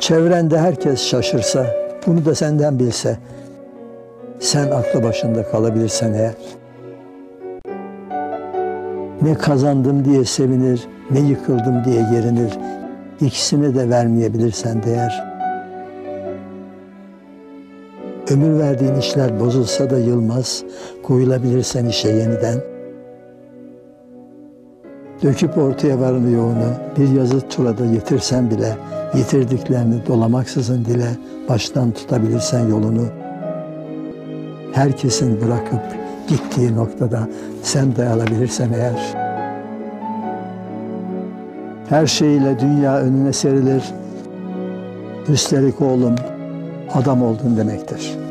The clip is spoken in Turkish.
Çevrende herkes şaşırsa, bunu da senden bilse, sen aklı başında kalabilirsen eğer, ne kazandım diye sevinir, ne yıkıldım diye yerinir, ikisini de vermeyebilirsen değer. Ömür verdiğin işler bozulsa da yılmaz, koyulabilirsen işe yeniden. Döküp ortaya varını yoğunu, bir yazı turada yitirsen bile, yitirdiklerini dolamaksızın dile, baştan tutabilirsen yolunu. Herkesin bırakıp gittiği noktada sen dayanabilirsen eğer. Her şeyiyle dünya önüne serilir. Üstelik oğlum adam oldun demektir.''